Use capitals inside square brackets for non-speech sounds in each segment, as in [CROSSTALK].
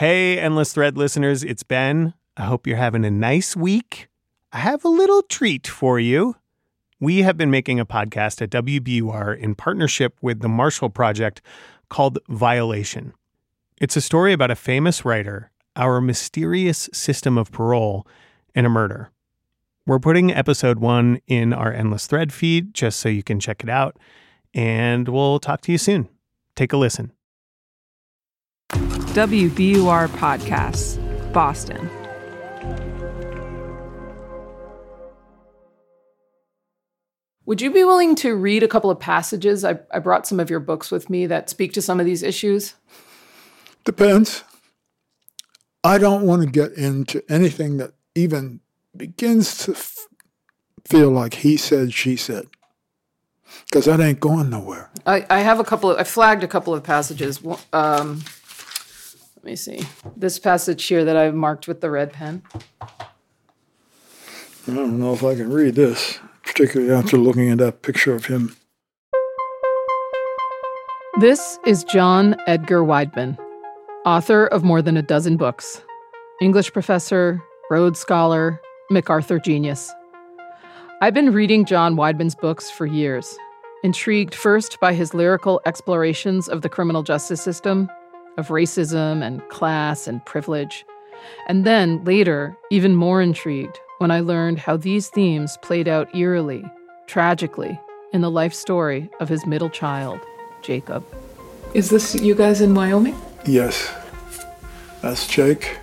Hey, Endless Thread listeners, it's Ben. I hope you're having a nice week. I have a little treat for you. We have been making a podcast at WBUR in partnership with the Marshall Project called Violation. It's a story about a famous writer, our mysterious system of parole, and a murder. We're putting episode one in our Endless Thread feed just so you can check it out. And we'll talk to you soon. Take a listen. WBUR Podcasts, Boston. Would you be willing to read a couple of passages? I, I brought some of your books with me that speak to some of these issues. Depends. I don't want to get into anything that even begins to f- feel like he said, she said, because that ain't going nowhere. I, I have a couple of, I flagged a couple of passages. Um, let me see. This passage here that I've marked with the red pen. I don't know if I can read this, particularly after looking at that picture of him. This is John Edgar Wideman, author of more than a dozen books, English professor, Rhodes Scholar, MacArthur genius. I've been reading John Wideman's books for years, intrigued first by his lyrical explorations of the criminal justice system, of racism and class and privilege, and then later, even more intrigued when I learned how these themes played out eerily, tragically, in the life story of his middle child, Jacob. Is this you guys in Wyoming? Yes. That's Jake.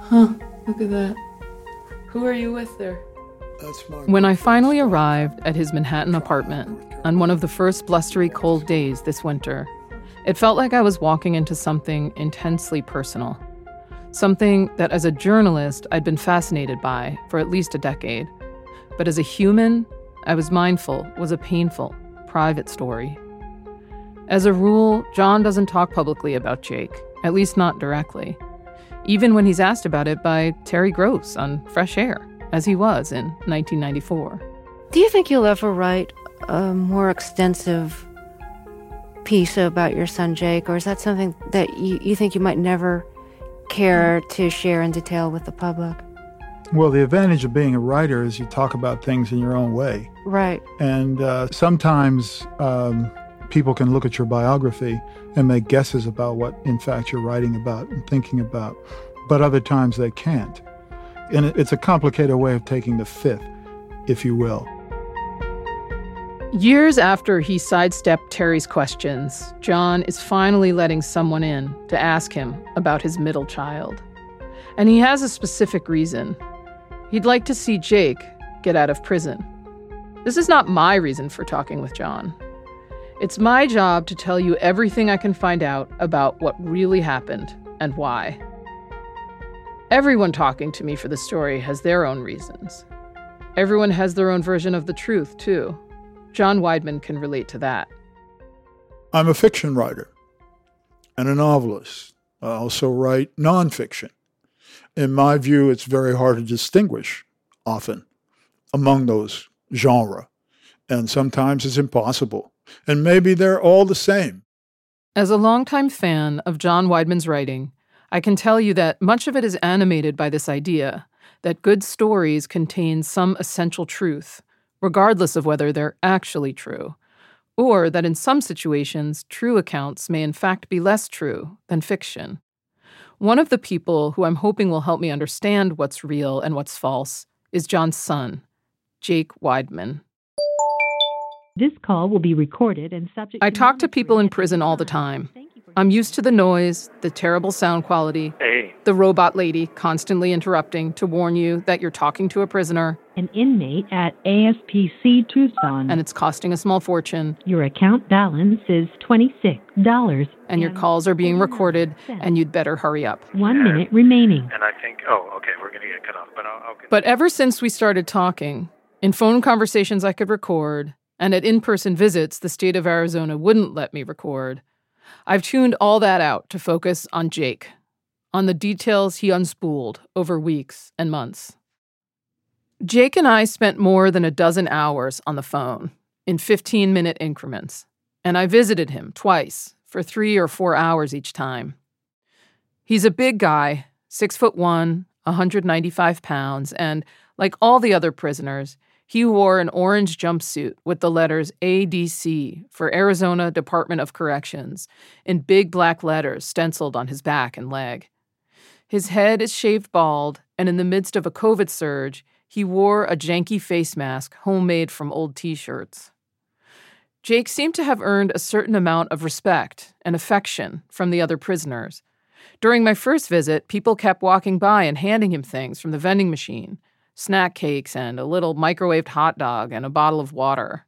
Huh, look at that. Who are you with there? That's my. When I finally arrived at his Manhattan apartment on one of the first blustery cold days this winter, it felt like I was walking into something intensely personal. Something that, as a journalist, I'd been fascinated by for at least a decade. But as a human, I was mindful was a painful, private story. As a rule, John doesn't talk publicly about Jake, at least not directly, even when he's asked about it by Terry Gross on Fresh Air, as he was in 1994. Do you think you'll ever write a more extensive piece about your son Jake, or is that something that you, you think you might never care to share in detail with the public? Well, the advantage of being a writer is you talk about things in your own way. Right. And uh, sometimes um, people can look at your biography and make guesses about what, in fact, you're writing about and thinking about, but other times they can't. And it's a complicated way of taking the fifth, if you will. Years after he sidestepped Terry's questions, John is finally letting someone in to ask him about his middle child. And he has a specific reason. He'd like to see Jake get out of prison. This is not my reason for talking with John. It's my job to tell you everything I can find out about what really happened and why. Everyone talking to me for the story has their own reasons. Everyone has their own version of the truth, too. John Wideman can relate to that. I'm a fiction writer and a novelist. I also write nonfiction. In my view, it's very hard to distinguish often among those genres, and sometimes it's impossible. And maybe they're all the same. As a longtime fan of John Wideman's writing, I can tell you that much of it is animated by this idea that good stories contain some essential truth regardless of whether they're actually true, or that in some situations, true accounts may in fact be less true than fiction. One of the people who I'm hoping will help me understand what's real and what's false is John's son, Jake Wideman. This call will be recorded and subject. I talk to people in prison all the time. I'm used to the noise, the terrible sound quality, Hey, the robot lady constantly interrupting to warn you that you're talking to a prisoner An inmate at ASPC Tucson. and it's costing a small fortune, your account balance is twenty-six dollars. and your calls are being recorded, and you'd better hurry up. One minute remaining. and I think, oh, okay, we're going to get cut off, but I'll, I'll get. But ever since we started talking, in phone conversations I could record, and at in person visits the state of Arizona wouldn't let me record, I've tuned all that out to focus on Jake, on the details he unspooled over weeks and months. Jake and I spent more than a dozen hours on the phone in 15 minute increments, and I visited him twice for three or four hours each time. He's a big guy, six foot one, 195 pounds, and like all the other prisoners, he wore an orange jumpsuit with the letters ADC for Arizona Department of Corrections in big black letters stenciled on his back and leg. His head is shaved bald, and in the midst of a COVID surge, he wore a janky face mask homemade from old t shirts. Jake seemed to have earned a certain amount of respect and affection from the other prisoners. During my first visit, people kept walking by and handing him things from the vending machine snack cakes, and a little microwaved hot dog and a bottle of water.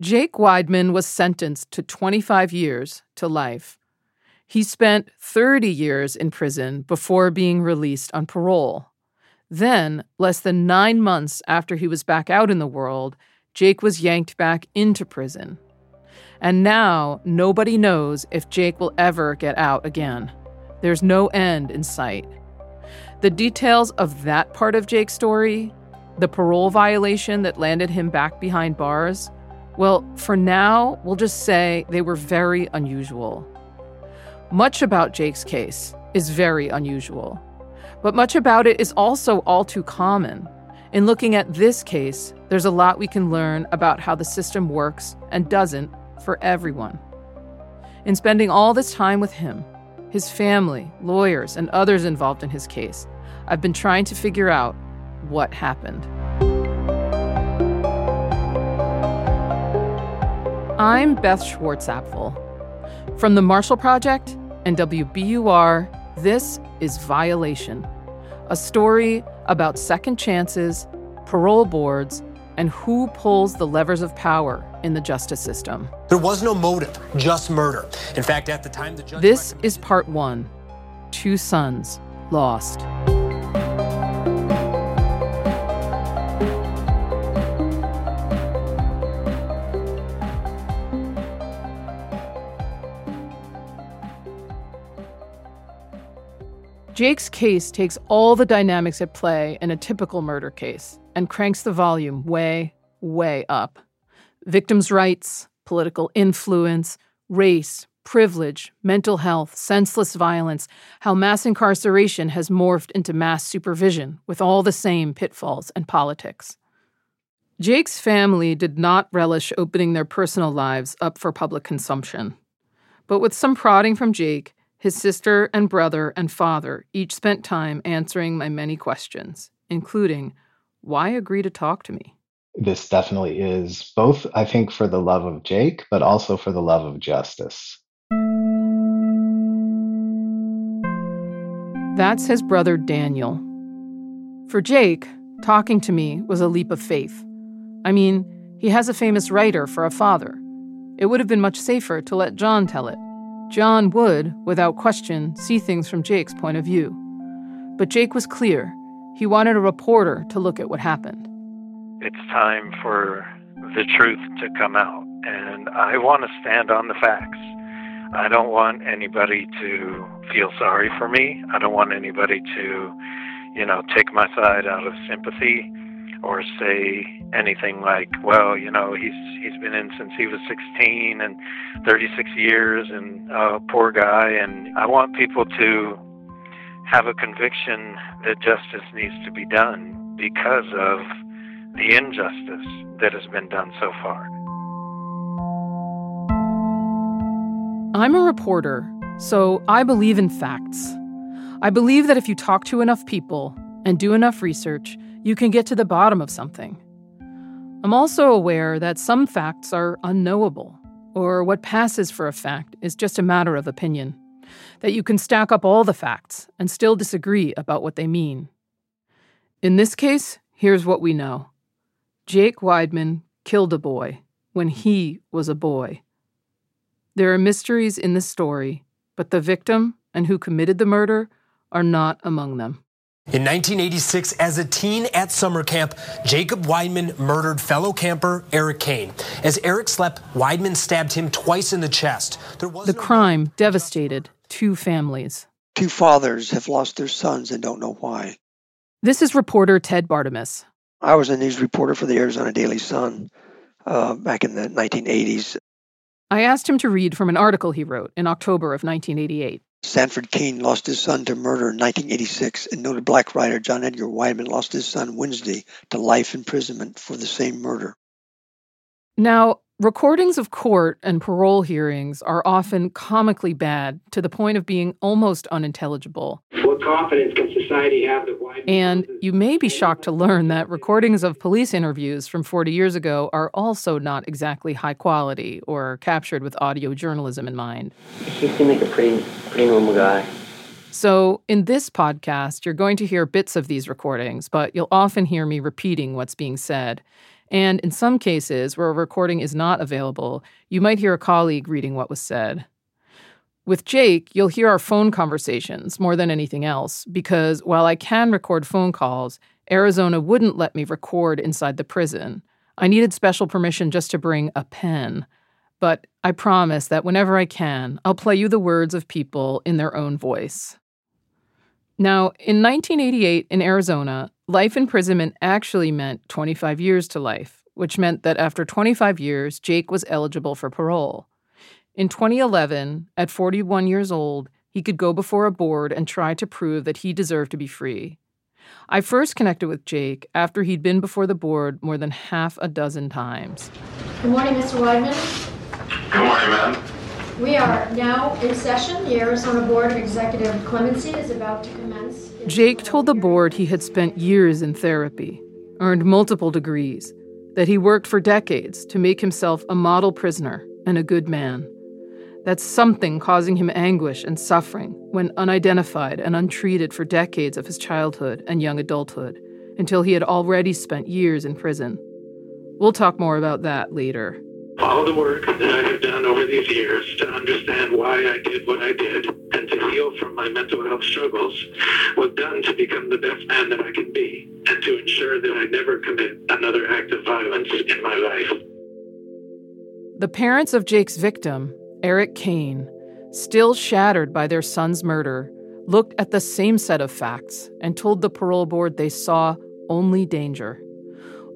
Jake Wideman was sentenced to 25 years to life. He spent 30 years in prison before being released on parole. Then, less than nine months after he was back out in the world, Jake was yanked back into prison. And now, nobody knows if Jake will ever get out again. There's no end in sight. The details of that part of Jake's story, the parole violation that landed him back behind bars, well, for now, we'll just say they were very unusual. Much about Jake's case is very unusual, but much about it is also all too common. In looking at this case, there's a lot we can learn about how the system works and doesn't for everyone. In spending all this time with him, his family, lawyers, and others involved in his case. I've been trying to figure out what happened. I'm Beth Schwartzapfel. From the Marshall Project and WBUR, this is Violation, a story about second chances, parole boards, and who pulls the levers of power in the justice system. There was no motive, just murder. In fact, at the time the judge. This is part one Two Sons Lost. Jake's case takes all the dynamics at play in a typical murder case and cranks the volume way, way up. Victims' rights, political influence, race, privilege, mental health, senseless violence, how mass incarceration has morphed into mass supervision with all the same pitfalls and politics. Jake's family did not relish opening their personal lives up for public consumption. But with some prodding from Jake, his sister and brother and father each spent time answering my many questions, including why agree to talk to me? This definitely is both, I think, for the love of Jake, but also for the love of justice. That's his brother Daniel. For Jake, talking to me was a leap of faith. I mean, he has a famous writer for a father. It would have been much safer to let John tell it. John would, without question, see things from Jake's point of view. But Jake was clear. He wanted a reporter to look at what happened. It's time for the truth to come out, and I want to stand on the facts. I don't want anybody to feel sorry for me. I don't want anybody to, you know, take my side out of sympathy or say anything like, well, you know, he's he's been in since he was 16 and 36 years and uh, poor guy. And I want people to have a conviction that justice needs to be done because of the injustice that has been done so far. I'm a reporter, so I believe in facts. I believe that if you talk to enough people and do enough research, you can get to the bottom of something. I'm also aware that some facts are unknowable, or what passes for a fact is just a matter of opinion, that you can stack up all the facts and still disagree about what they mean. In this case, here's what we know Jake Wideman killed a boy when he was a boy. There are mysteries in this story, but the victim and who committed the murder are not among them. In 1986, as a teen at summer camp, Jacob Wideman murdered fellow camper Eric Kane. As Eric slept, Wideman stabbed him twice in the chest. the crime devastated two families. Two fathers have lost their sons and don't know why. This is reporter Ted Bartemus. I was a news reporter for the Arizona Daily Sun uh, back in the 1980s. I asked him to read from an article he wrote in October of 1988. Sanford Kane lost his son to murder in 1986, and noted black writer John Edgar Wideman lost his son Wednesday to life imprisonment for the same murder. Now, recordings of court and parole hearings are often comically bad to the point of being almost unintelligible. What confidence can society have that Wideman And you may be shocked to learn that recordings of police interviews from 40 years ago are also not exactly high quality or captured with audio journalism in mind. He seemed like a pretty, pretty normal guy. So, in this podcast, you're going to hear bits of these recordings, but you'll often hear me repeating what's being said. And in some cases where a recording is not available, you might hear a colleague reading what was said. With Jake, you'll hear our phone conversations more than anything else, because while I can record phone calls, Arizona wouldn't let me record inside the prison. I needed special permission just to bring a pen. But I promise that whenever I can, I'll play you the words of people in their own voice. Now, in 1988 in Arizona, life imprisonment actually meant 25 years to life, which meant that after 25 years, Jake was eligible for parole. In 2011, at 41 years old, he could go before a board and try to prove that he deserved to be free. I first connected with Jake after he'd been before the board more than half a dozen times. Good morning, Mr. Wideman. Good morning, ma'am. We are now in session. The Arizona Board of Executive Clemency is about to commence. Jake told the board he had spent years in therapy, earned multiple degrees, that he worked for decades to make himself a model prisoner and a good man. That's something causing him anguish and suffering when unidentified and untreated for decades of his childhood and young adulthood, until he had already spent years in prison. We'll talk more about that later. All the work that I have done over these years to understand why I did what I did and to heal from my mental health struggles was done to become the best man that I can be and to ensure that I never commit another act of violence in my life. The parents of Jake's victim, Eric Kane, still shattered by their son's murder, looked at the same set of facts and told the parole board they saw only danger.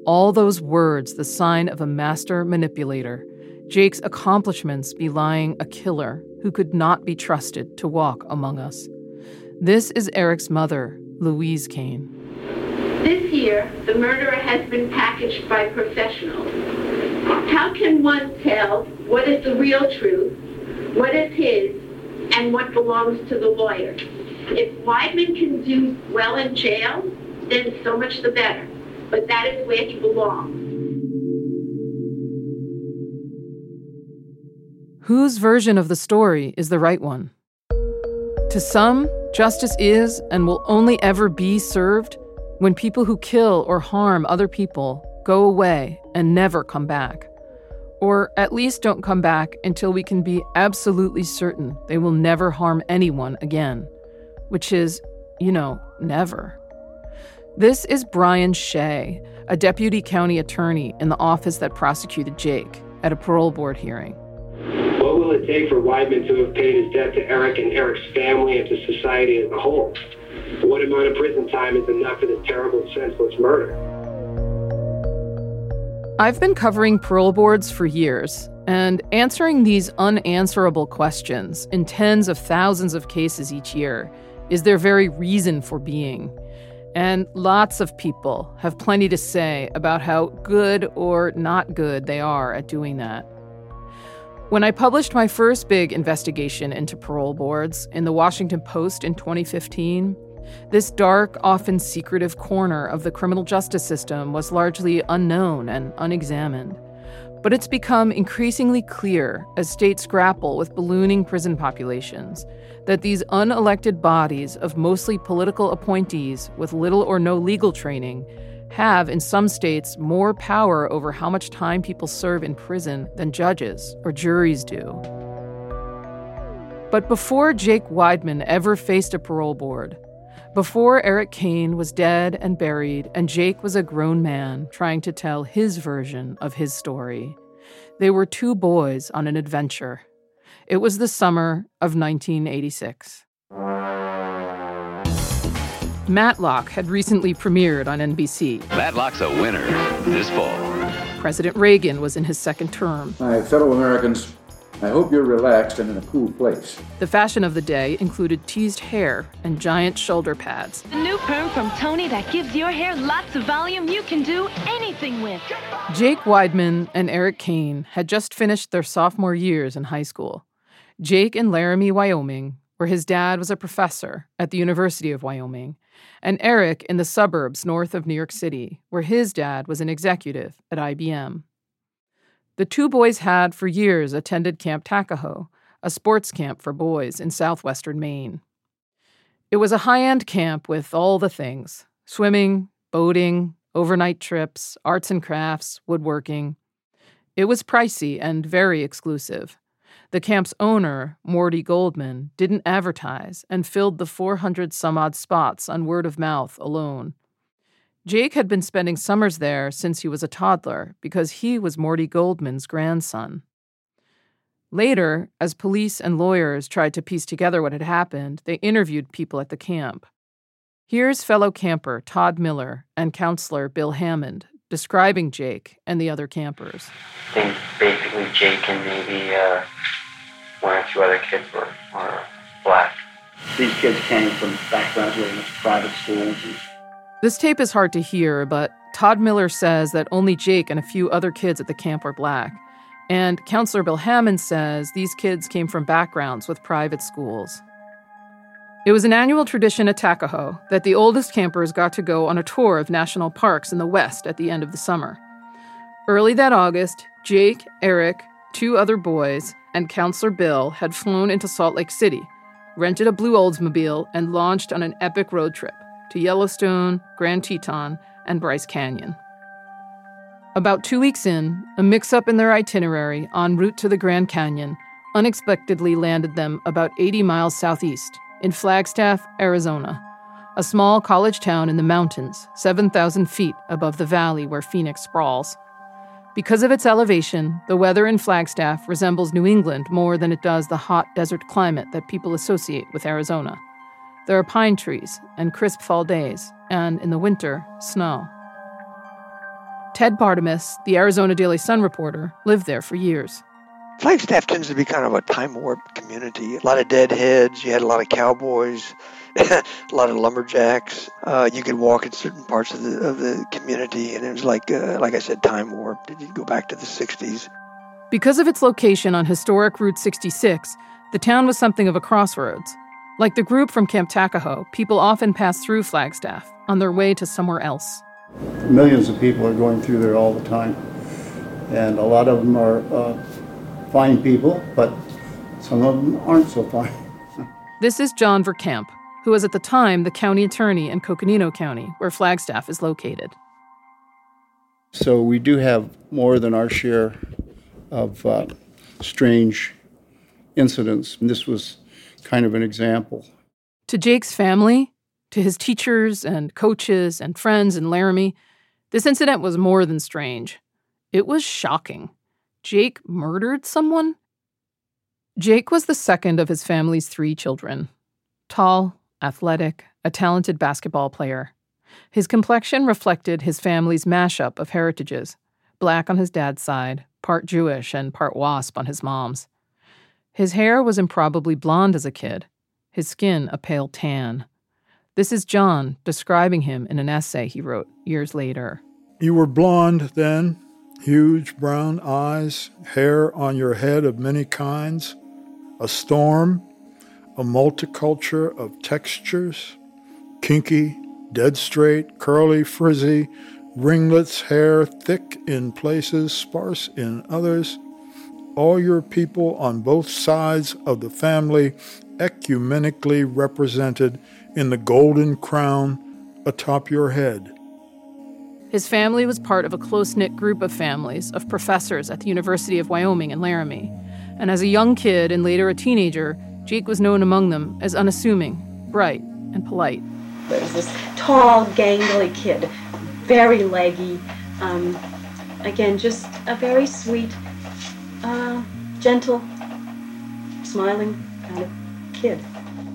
All those words, the sign of a master manipulator, Jake's accomplishments belying a killer who could not be trusted to walk among us. This is Eric's mother, Louise Kane. This year, the murderer has been packaged by professionals. How can one tell what is the real truth, what is his, and what belongs to the lawyer? If Wideman can do well in jail, then so much the better. But that is where he belongs. Whose version of the story is the right one? To some, justice is and will only ever be served when people who kill or harm other people go away and never come back. Or at least don't come back until we can be absolutely certain they will never harm anyone again, which is, you know, never. This is Brian Shea, a deputy county attorney in the office that prosecuted Jake at a parole board hearing. What will it take for Wideman to have paid his debt to Eric and Eric's family and to society as a whole? What amount of prison time is enough for this terrible, senseless murder? I've been covering parole boards for years, and answering these unanswerable questions in tens of thousands of cases each year is their very reason for being. And lots of people have plenty to say about how good or not good they are at doing that. When I published my first big investigation into parole boards in the Washington Post in 2015, this dark, often secretive corner of the criminal justice system was largely unknown and unexamined. But it's become increasingly clear as states grapple with ballooning prison populations that these unelected bodies of mostly political appointees with little or no legal training have, in some states, more power over how much time people serve in prison than judges or juries do. But before Jake Wideman ever faced a parole board, before Eric Kane was dead and buried, and Jake was a grown man trying to tell his version of his story, they were two boys on an adventure. It was the summer of 1986. Matlock had recently premiered on NBC. Matlock's a winner this fall. President Reagan was in his second term. My fellow Americans, I hope you're relaxed and in a cool place. The fashion of the day included teased hair and giant shoulder pads. The new perm from Tony that gives your hair lots of volume you can do anything with. Jake Wideman and Eric Kane had just finished their sophomore years in high school. Jake in Laramie, Wyoming, where his dad was a professor at the University of Wyoming, and Eric in the suburbs north of New York City, where his dad was an executive at IBM. The two boys had, for years, attended Camp Takaho, a sports camp for boys in southwestern Maine. It was a high end camp with all the things swimming, boating, overnight trips, arts and crafts, woodworking. It was pricey and very exclusive. The camp's owner, Morty Goldman, didn't advertise and filled the 400 some odd spots on word of mouth alone. Jake had been spending summers there since he was a toddler because he was Morty Goldman's grandson. Later, as police and lawyers tried to piece together what had happened, they interviewed people at the camp. Here's fellow camper Todd Miller and counselor Bill Hammond describing Jake and the other campers. I think basically Jake and maybe uh, one or two other kids were, were black. These kids came from backgrounds where they went to private schools and this tape is hard to hear, but Todd Miller says that only Jake and a few other kids at the camp were black. And Counselor Bill Hammond says these kids came from backgrounds with private schools. It was an annual tradition at Takaho that the oldest campers got to go on a tour of national parks in the West at the end of the summer. Early that August, Jake, Eric, two other boys, and Counselor Bill had flown into Salt Lake City, rented a blue Oldsmobile, and launched on an epic road trip to Yellowstone, Grand Teton, and Bryce Canyon. About two weeks in, a mix up in their itinerary en route to the Grand Canyon unexpectedly landed them about 80 miles southeast in Flagstaff, Arizona, a small college town in the mountains, 7,000 feet above the valley where Phoenix sprawls. Because of its elevation, the weather in Flagstaff resembles New England more than it does the hot desert climate that people associate with Arizona. There are pine trees and crisp fall days, and in the winter, snow. Ted Bartemus, the Arizona Daily Sun reporter, lived there for years. Flagstaff tends to be kind of a time warp community. A lot of deadheads. You had a lot of cowboys, [LAUGHS] a lot of lumberjacks. Uh, you could walk in certain parts of the of the community, and it was like, uh, like I said, time warp. Did you go back to the '60s. Because of its location on historic Route 66, the town was something of a crossroads. Like the group from Camp Takaho, people often pass through Flagstaff on their way to somewhere else. Millions of people are going through there all the time, and a lot of them are uh, fine people, but some of them aren't so fine. [LAUGHS] this is John Verkamp, who was at the time the county attorney in Coconino County, where Flagstaff is located. So we do have more than our share of uh, strange incidents. And this was kind of an example. To Jake's family, to his teachers and coaches and friends in Laramie, this incident was more than strange. It was shocking. Jake murdered someone? Jake was the second of his family's three children. Tall, athletic, a talented basketball player. His complexion reflected his family's mashup of heritages black on his dad's side, part Jewish and part WASP on his mom's. His hair was improbably blond as a kid, his skin a pale tan. This is John describing him in an essay he wrote years later. You were blond then, huge brown eyes, hair on your head of many kinds, a storm, a multiculture of textures, kinky, dead straight, curly, frizzy, ringlets, hair thick in places, sparse in others, all your people on both sides of the family ecumenically represented in the golden crown atop your head. His family was part of a close knit group of families of professors at the University of Wyoming in Laramie. And as a young kid and later a teenager, Jake was known among them as unassuming, bright, and polite. There's this tall, gangly kid, very leggy. Um, again, just a very sweet uh, gentle, smiling kind of kid.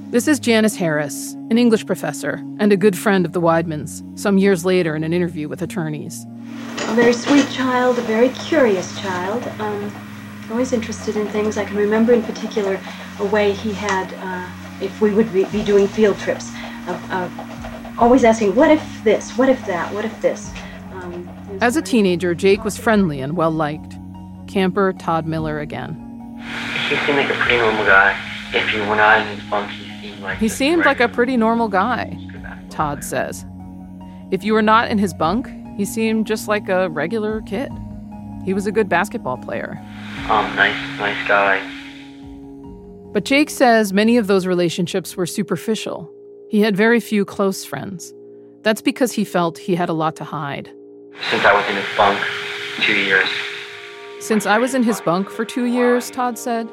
This is Janice Harris, an English professor and a good friend of the Widemans, some years later in an interview with attorneys. A very sweet child, a very curious child. Um, always interested in things. I can remember in particular a way he had, uh, if we would be, be doing field trips, always asking, what if this, what if that, what if this. Um, As a teenager, Jake was friendly and well liked. Camper Todd Miller again. He seemed like a pretty normal guy. If you were not in his bunk, he seemed like he seemed like a pretty normal guy. Todd says. If you were not in his bunk, he seemed just like a regular kid. He was a good basketball player. Um, nice, nice guy. But Jake says many of those relationships were superficial. He had very few close friends. That's because he felt he had a lot to hide. Since I was in his bunk, two years. Since I was in his bunk for two years, Todd said.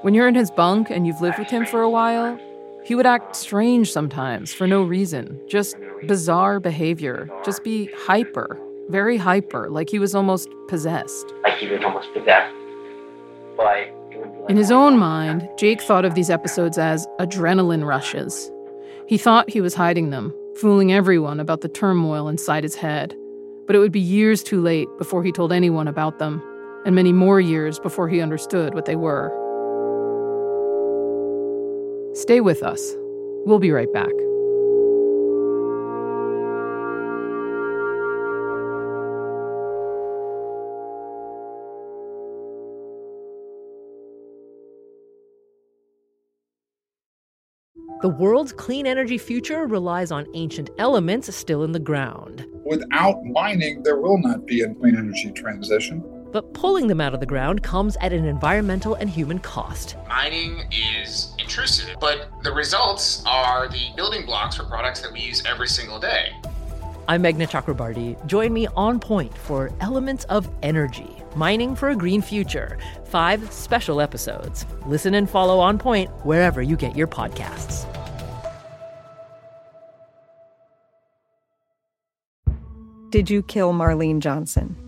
When you're in his bunk and you've lived with him for a while, he would act strange sometimes for no reason, just bizarre behavior, just be hyper, very hyper, like he was almost possessed. Like he was almost possessed. In his own mind, Jake thought of these episodes as adrenaline rushes. He thought he was hiding them, fooling everyone about the turmoil inside his head. But it would be years too late before he told anyone about them, and many more years before he understood what they were. Stay with us. We'll be right back. The world's clean energy future relies on ancient elements still in the ground. Without mining, there will not be a clean energy transition. But pulling them out of the ground comes at an environmental and human cost. Mining is intrusive, but the results are the building blocks for products that we use every single day. I'm Meghna Chakrabarti. Join me on point for Elements of Energy Mining for a Green Future. Five special episodes. Listen and follow On Point wherever you get your podcasts. Did you kill Marlene Johnson?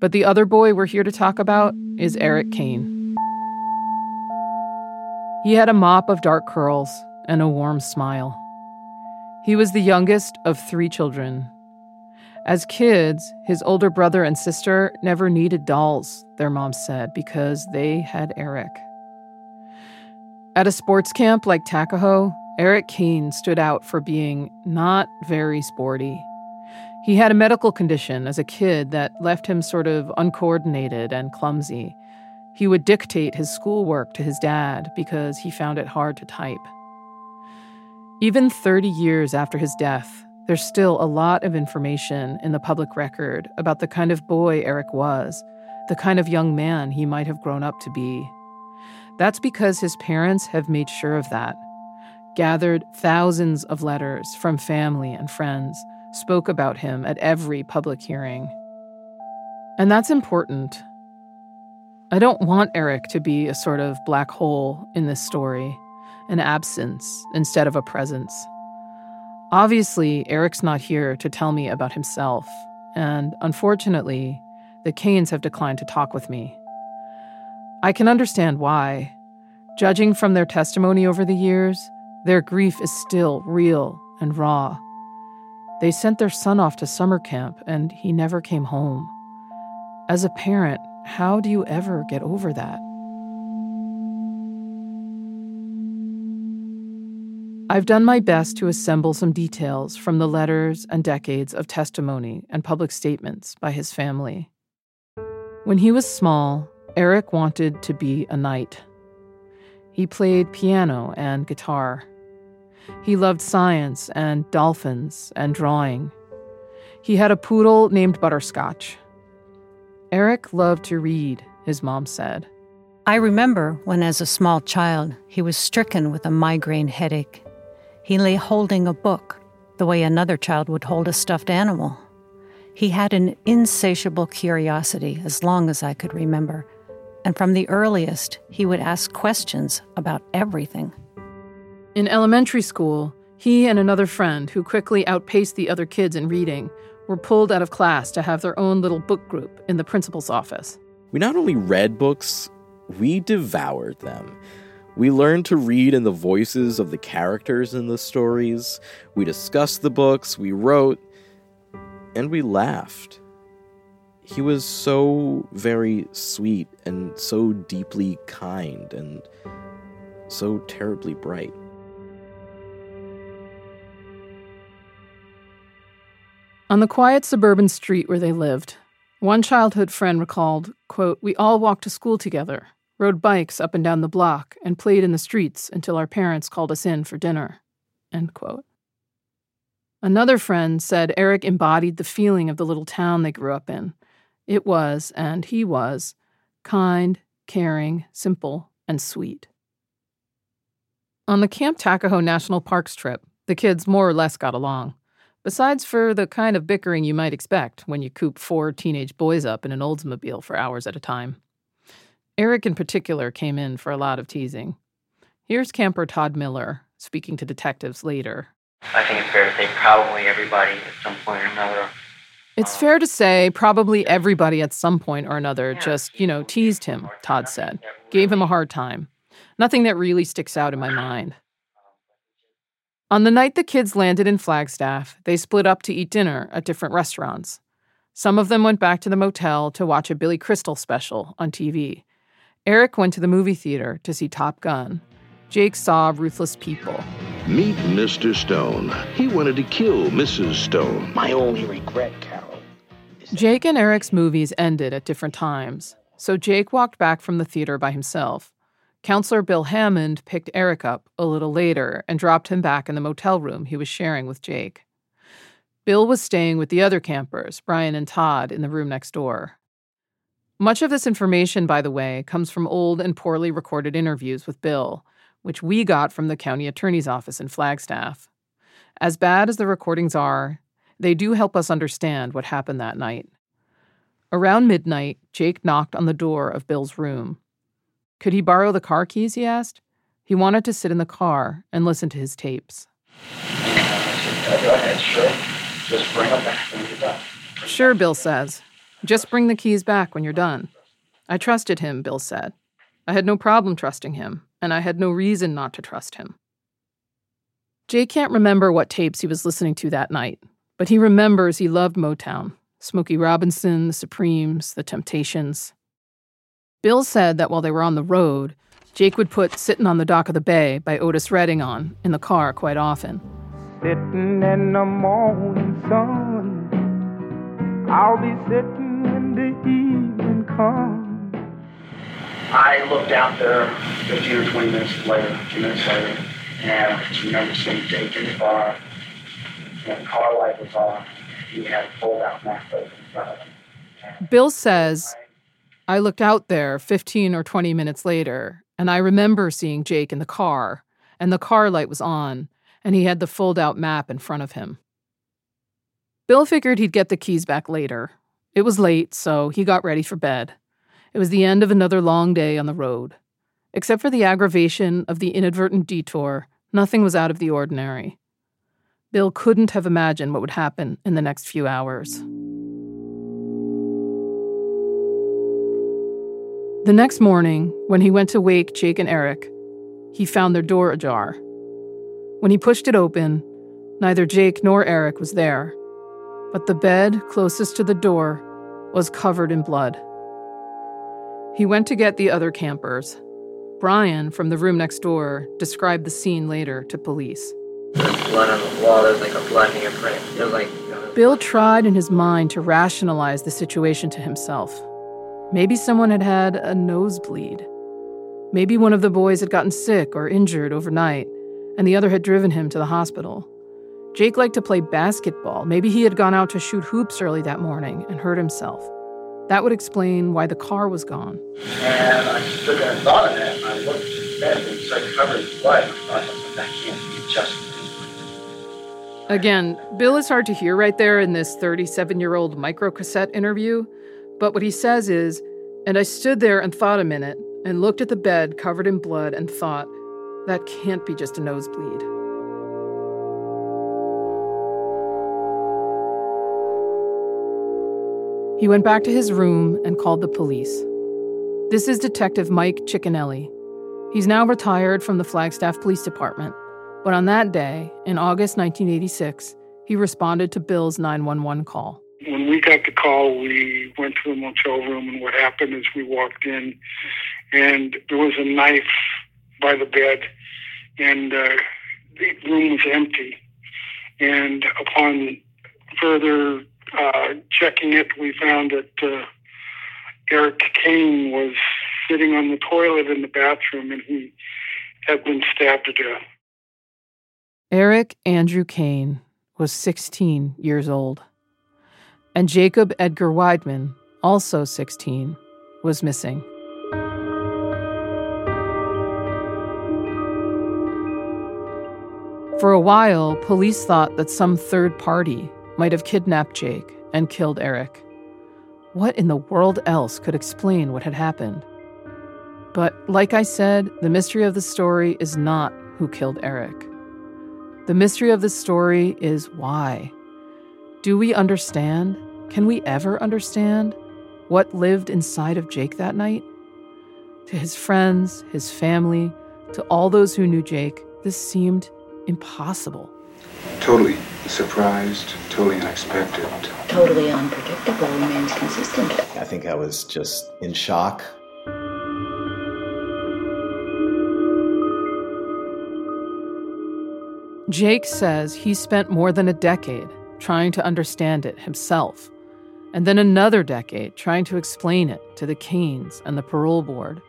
but the other boy we're here to talk about is Eric Kane. He had a mop of dark curls and a warm smile. He was the youngest of three children. As kids, his older brother and sister never needed dolls, their mom said, because they had Eric. At a sports camp like Takaho, Eric Kane stood out for being not very sporty. He had a medical condition as a kid that left him sort of uncoordinated and clumsy. He would dictate his schoolwork to his dad because he found it hard to type. Even 30 years after his death, there's still a lot of information in the public record about the kind of boy Eric was, the kind of young man he might have grown up to be. That's because his parents have made sure of that, gathered thousands of letters from family and friends, spoke about him at every public hearing. And that's important. I don't want Eric to be a sort of black hole in this story an absence instead of a presence. Obviously, Eric's not here to tell me about himself, and unfortunately, the Kanes have declined to talk with me. I can understand why. Judging from their testimony over the years, their grief is still real and raw. They sent their son off to summer camp, and he never came home. As a parent, how do you ever get over that? I've done my best to assemble some details from the letters and decades of testimony and public statements by his family. When he was small, Eric wanted to be a knight. He played piano and guitar. He loved science and dolphins and drawing. He had a poodle named Butterscotch. Eric loved to read, his mom said. I remember when, as a small child, he was stricken with a migraine headache. He lay holding a book, the way another child would hold a stuffed animal. He had an insatiable curiosity as long as I could remember, and from the earliest, he would ask questions about everything. In elementary school, he and another friend who quickly outpaced the other kids in reading were pulled out of class to have their own little book group in the principal's office. We not only read books, we devoured them. We learned to read in the voices of the characters in the stories. We discussed the books, we wrote, and we laughed. He was so very sweet and so deeply kind and so terribly bright. On the quiet suburban street where they lived, one childhood friend recalled, quote, "We all walked to school together, rode bikes up and down the block, and played in the streets until our parents called us in for dinner." End quote. Another friend said Eric embodied the feeling of the little town they grew up in. It was, and he was, kind, caring, simple, and sweet. On the Camp Takaho National Parks trip, the kids more or less got along besides for the kind of bickering you might expect when you coop four teenage boys up in an Oldsmobile for hours at a time. Eric, in particular, came in for a lot of teasing. Here's camper Todd Miller speaking to detectives later. I think it's fair to say probably everybody at some point or another. It's um, fair to say probably everybody at some point or another just, you know, teased him, Todd said, gave him a hard time. Nothing that really sticks out in my mind. On the night the kids landed in Flagstaff, they split up to eat dinner at different restaurants. Some of them went back to the motel to watch a Billy Crystal special on TV. Eric went to the movie theater to see Top Gun. Jake saw Ruthless People. Meet Mr. Stone. He wanted to kill Mrs. Stone. My only regret, Carol. Jake and Eric's movies ended at different times, so Jake walked back from the theater by himself. Counselor Bill Hammond picked Eric up a little later and dropped him back in the motel room he was sharing with Jake. Bill was staying with the other campers, Brian and Todd, in the room next door. Much of this information, by the way, comes from old and poorly recorded interviews with Bill, which we got from the county attorney's office in Flagstaff. As bad as the recordings are, they do help us understand what happened that night. Around midnight, Jake knocked on the door of Bill's room. Could he borrow the car keys? he asked. He wanted to sit in the car and listen to his tapes. Go ahead, sure. Just bring them back when you're done. Sure, Bill says. Just bring the keys back when you're done. I trusted him, Bill said. I had no problem trusting him, and I had no reason not to trust him. Jay can't remember what tapes he was listening to that night, but he remembers he loved Motown Smokey Robinson, the Supremes, the Temptations. Bill said that while they were on the road, Jake would put Sitting on the Dock of the Bay by Otis Redding on in the car quite often. Sitting in the morning sun, I'll be sitting when the evening comes. I looked out there 15 or 20 minutes later, a few minutes later, and I remember seeing Jake in the car. And the car light was on. He had a fold out map in front of him. Bill says, I looked out there 15 or 20 minutes later, and I remember seeing Jake in the car, and the car light was on, and he had the fold out map in front of him. Bill figured he'd get the keys back later. It was late, so he got ready for bed. It was the end of another long day on the road. Except for the aggravation of the inadvertent detour, nothing was out of the ordinary. Bill couldn't have imagined what would happen in the next few hours. The next morning, when he went to wake Jake and Eric, he found their door ajar. When he pushed it open, neither Jake nor Eric was there, but the bed closest to the door was covered in blood. He went to get the other campers. Brian, from the room next door, described the scene later to police. There's blood on the wall. There's like a blood fingerprint. Was like. Uh, Bill tried in his mind to rationalize the situation to himself. Maybe someone had had a nosebleed. Maybe one of the boys had gotten sick or injured overnight, and the other had driven him to the hospital. Jake liked to play basketball. Maybe he had gone out to shoot hoops early that morning and hurt himself. That would explain why the car was gone. And I stood there and thought of that, and I looked at the bed and like covered in blood. I thought, that can't be just Again, Bill is hard to hear right there in this 37 year old microcassette interview, but what he says is, and I stood there and thought a minute and looked at the bed covered in blood and thought, that can't be just a nosebleed. He went back to his room and called the police. This is Detective Mike Ciccinelli. He's now retired from the Flagstaff Police Department, but on that day, in August 1986, he responded to Bill's 911 call. When we got the call, we went to the motel room, and what happened is we walked in, and there was a knife by the bed, and uh, the room was empty. And upon further uh, checking it, we found that uh, Eric Kane was sitting on the toilet in the bathroom, and he had been stabbed to death. Eric Andrew Kane was 16 years old, and Jacob Edgar Wideman, also 16, was missing. For a while, police thought that some third party might have kidnapped Jake and killed Eric. What in the world else could explain what had happened? But like I said, the mystery of the story is not who killed Eric. The mystery of the story is why. Do we understand? Can we ever understand what lived inside of Jake that night? To his friends, his family, to all those who knew Jake, this seemed impossible. Totally surprised, totally unexpected. Totally unpredictable remains consistent. I think I was just in shock. Jake says he spent more than a decade trying to understand it himself, and then another decade trying to explain it to the Kanes and the parole board.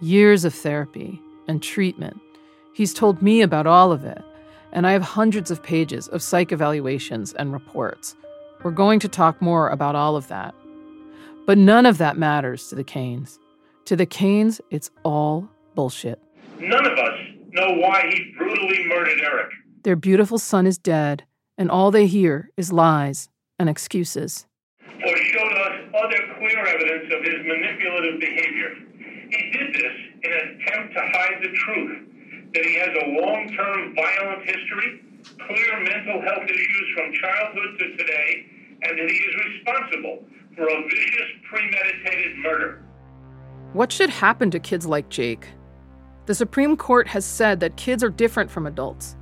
Years of therapy and treatment. He's told me about all of it, and I have hundreds of pages of psych evaluations and reports. We're going to talk more about all of that. But none of that matters to the Kanes. To the Kanes, it's all bullshit. None of us know why he brutally murdered Eric. Their beautiful son is dead, and all they hear is lies and excuses. Or showed us other clear evidence of his manipulative behavior. He did this in an attempt to hide the truth that he has a long term violent history, clear mental health issues from childhood to today, and that he is responsible for a vicious, premeditated murder. What should happen to kids like Jake? The Supreme Court has said that kids are different from adults.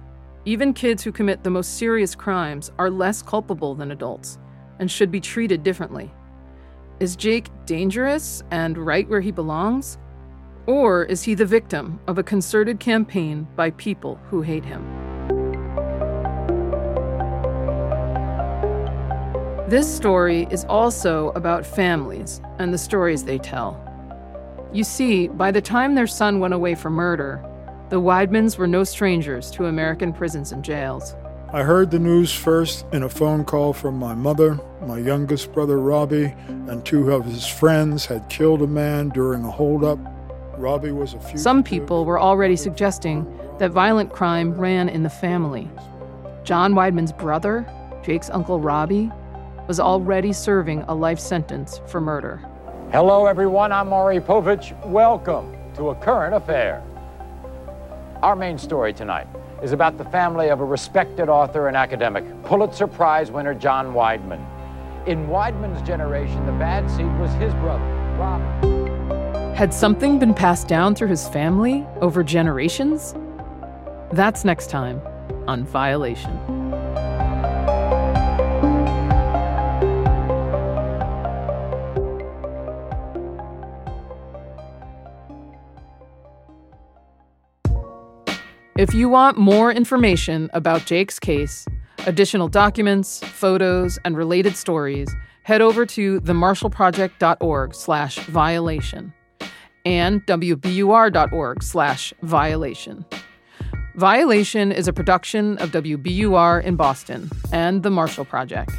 Even kids who commit the most serious crimes are less culpable than adults and should be treated differently. Is Jake dangerous and right where he belongs? Or is he the victim of a concerted campaign by people who hate him? This story is also about families and the stories they tell. You see, by the time their son went away for murder, the Widemans were no strangers to American prisons and jails. I heard the news first in a phone call from my mother. My youngest brother, Robbie, and two of his friends had killed a man during a holdup. Robbie was a few. Some people were already suggesting that violent crime ran in the family. John Wideman's brother, Jake's uncle Robbie, was already serving a life sentence for murder. Hello, everyone. I'm Maury Povich. Welcome to A Current Affair. Our main story tonight is about the family of a respected author and academic, Pulitzer Prize winner John Wideman. In Wideman's generation, the bad seed was his brother, Robbie. Had something been passed down through his family over generations? That's next time on Violation. If you want more information about Jake's case, additional documents, photos, and related stories, head over to themarshallproject.org slash violation and wbur.org slash violation. Violation is a production of WBUR in Boston and The Marshall Project.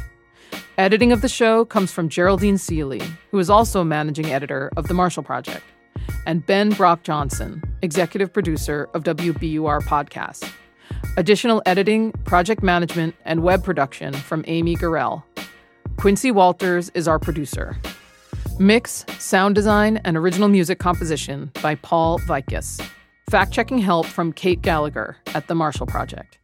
Editing of the show comes from Geraldine Sealey, who is also managing editor of The Marshall Project, and Ben Brock Johnson, executive producer of WBUR Podcast. Additional editing, project management, and web production from Amy Gorel. Quincy Walters is our producer. Mix, sound design, and original music composition by Paul Vaitkus. Fact checking help from Kate Gallagher at The Marshall Project.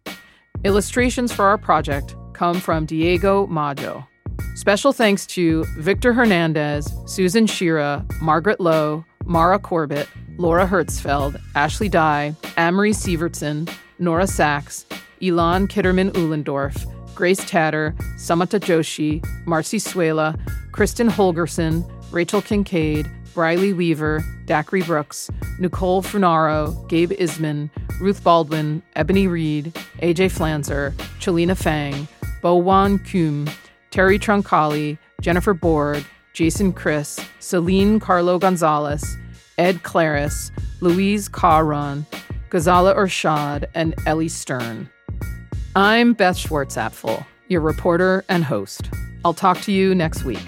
Illustrations for our project come from Diego Maggio. Special thanks to Victor Hernandez, Susan Chira, Margaret Lowe, Mara Corbett, Laura Hertzfeld, Ashley Dye, Amory Sievertson, Nora Sachs, Elon Kitterman Uhlendorf, Grace Tatter, Samata Joshi, Marcy Suela, Kristen Holgerson, Rachel Kincaid, Briley Weaver, Dacry Brooks, Nicole Funaro, Gabe Isman, Ruth Baldwin, Ebony Reed, AJ Flanzer, Chelina Fang, Bowan Kuhm, Terry Troncali, Jennifer Borg, Jason Chris, Celine Carlo Gonzalez, Ed Claris, Louise Caron, Ghazala Irshad, and Ellie Stern. I'm Beth Schwartzapfel, your reporter and host. I'll talk to you next week.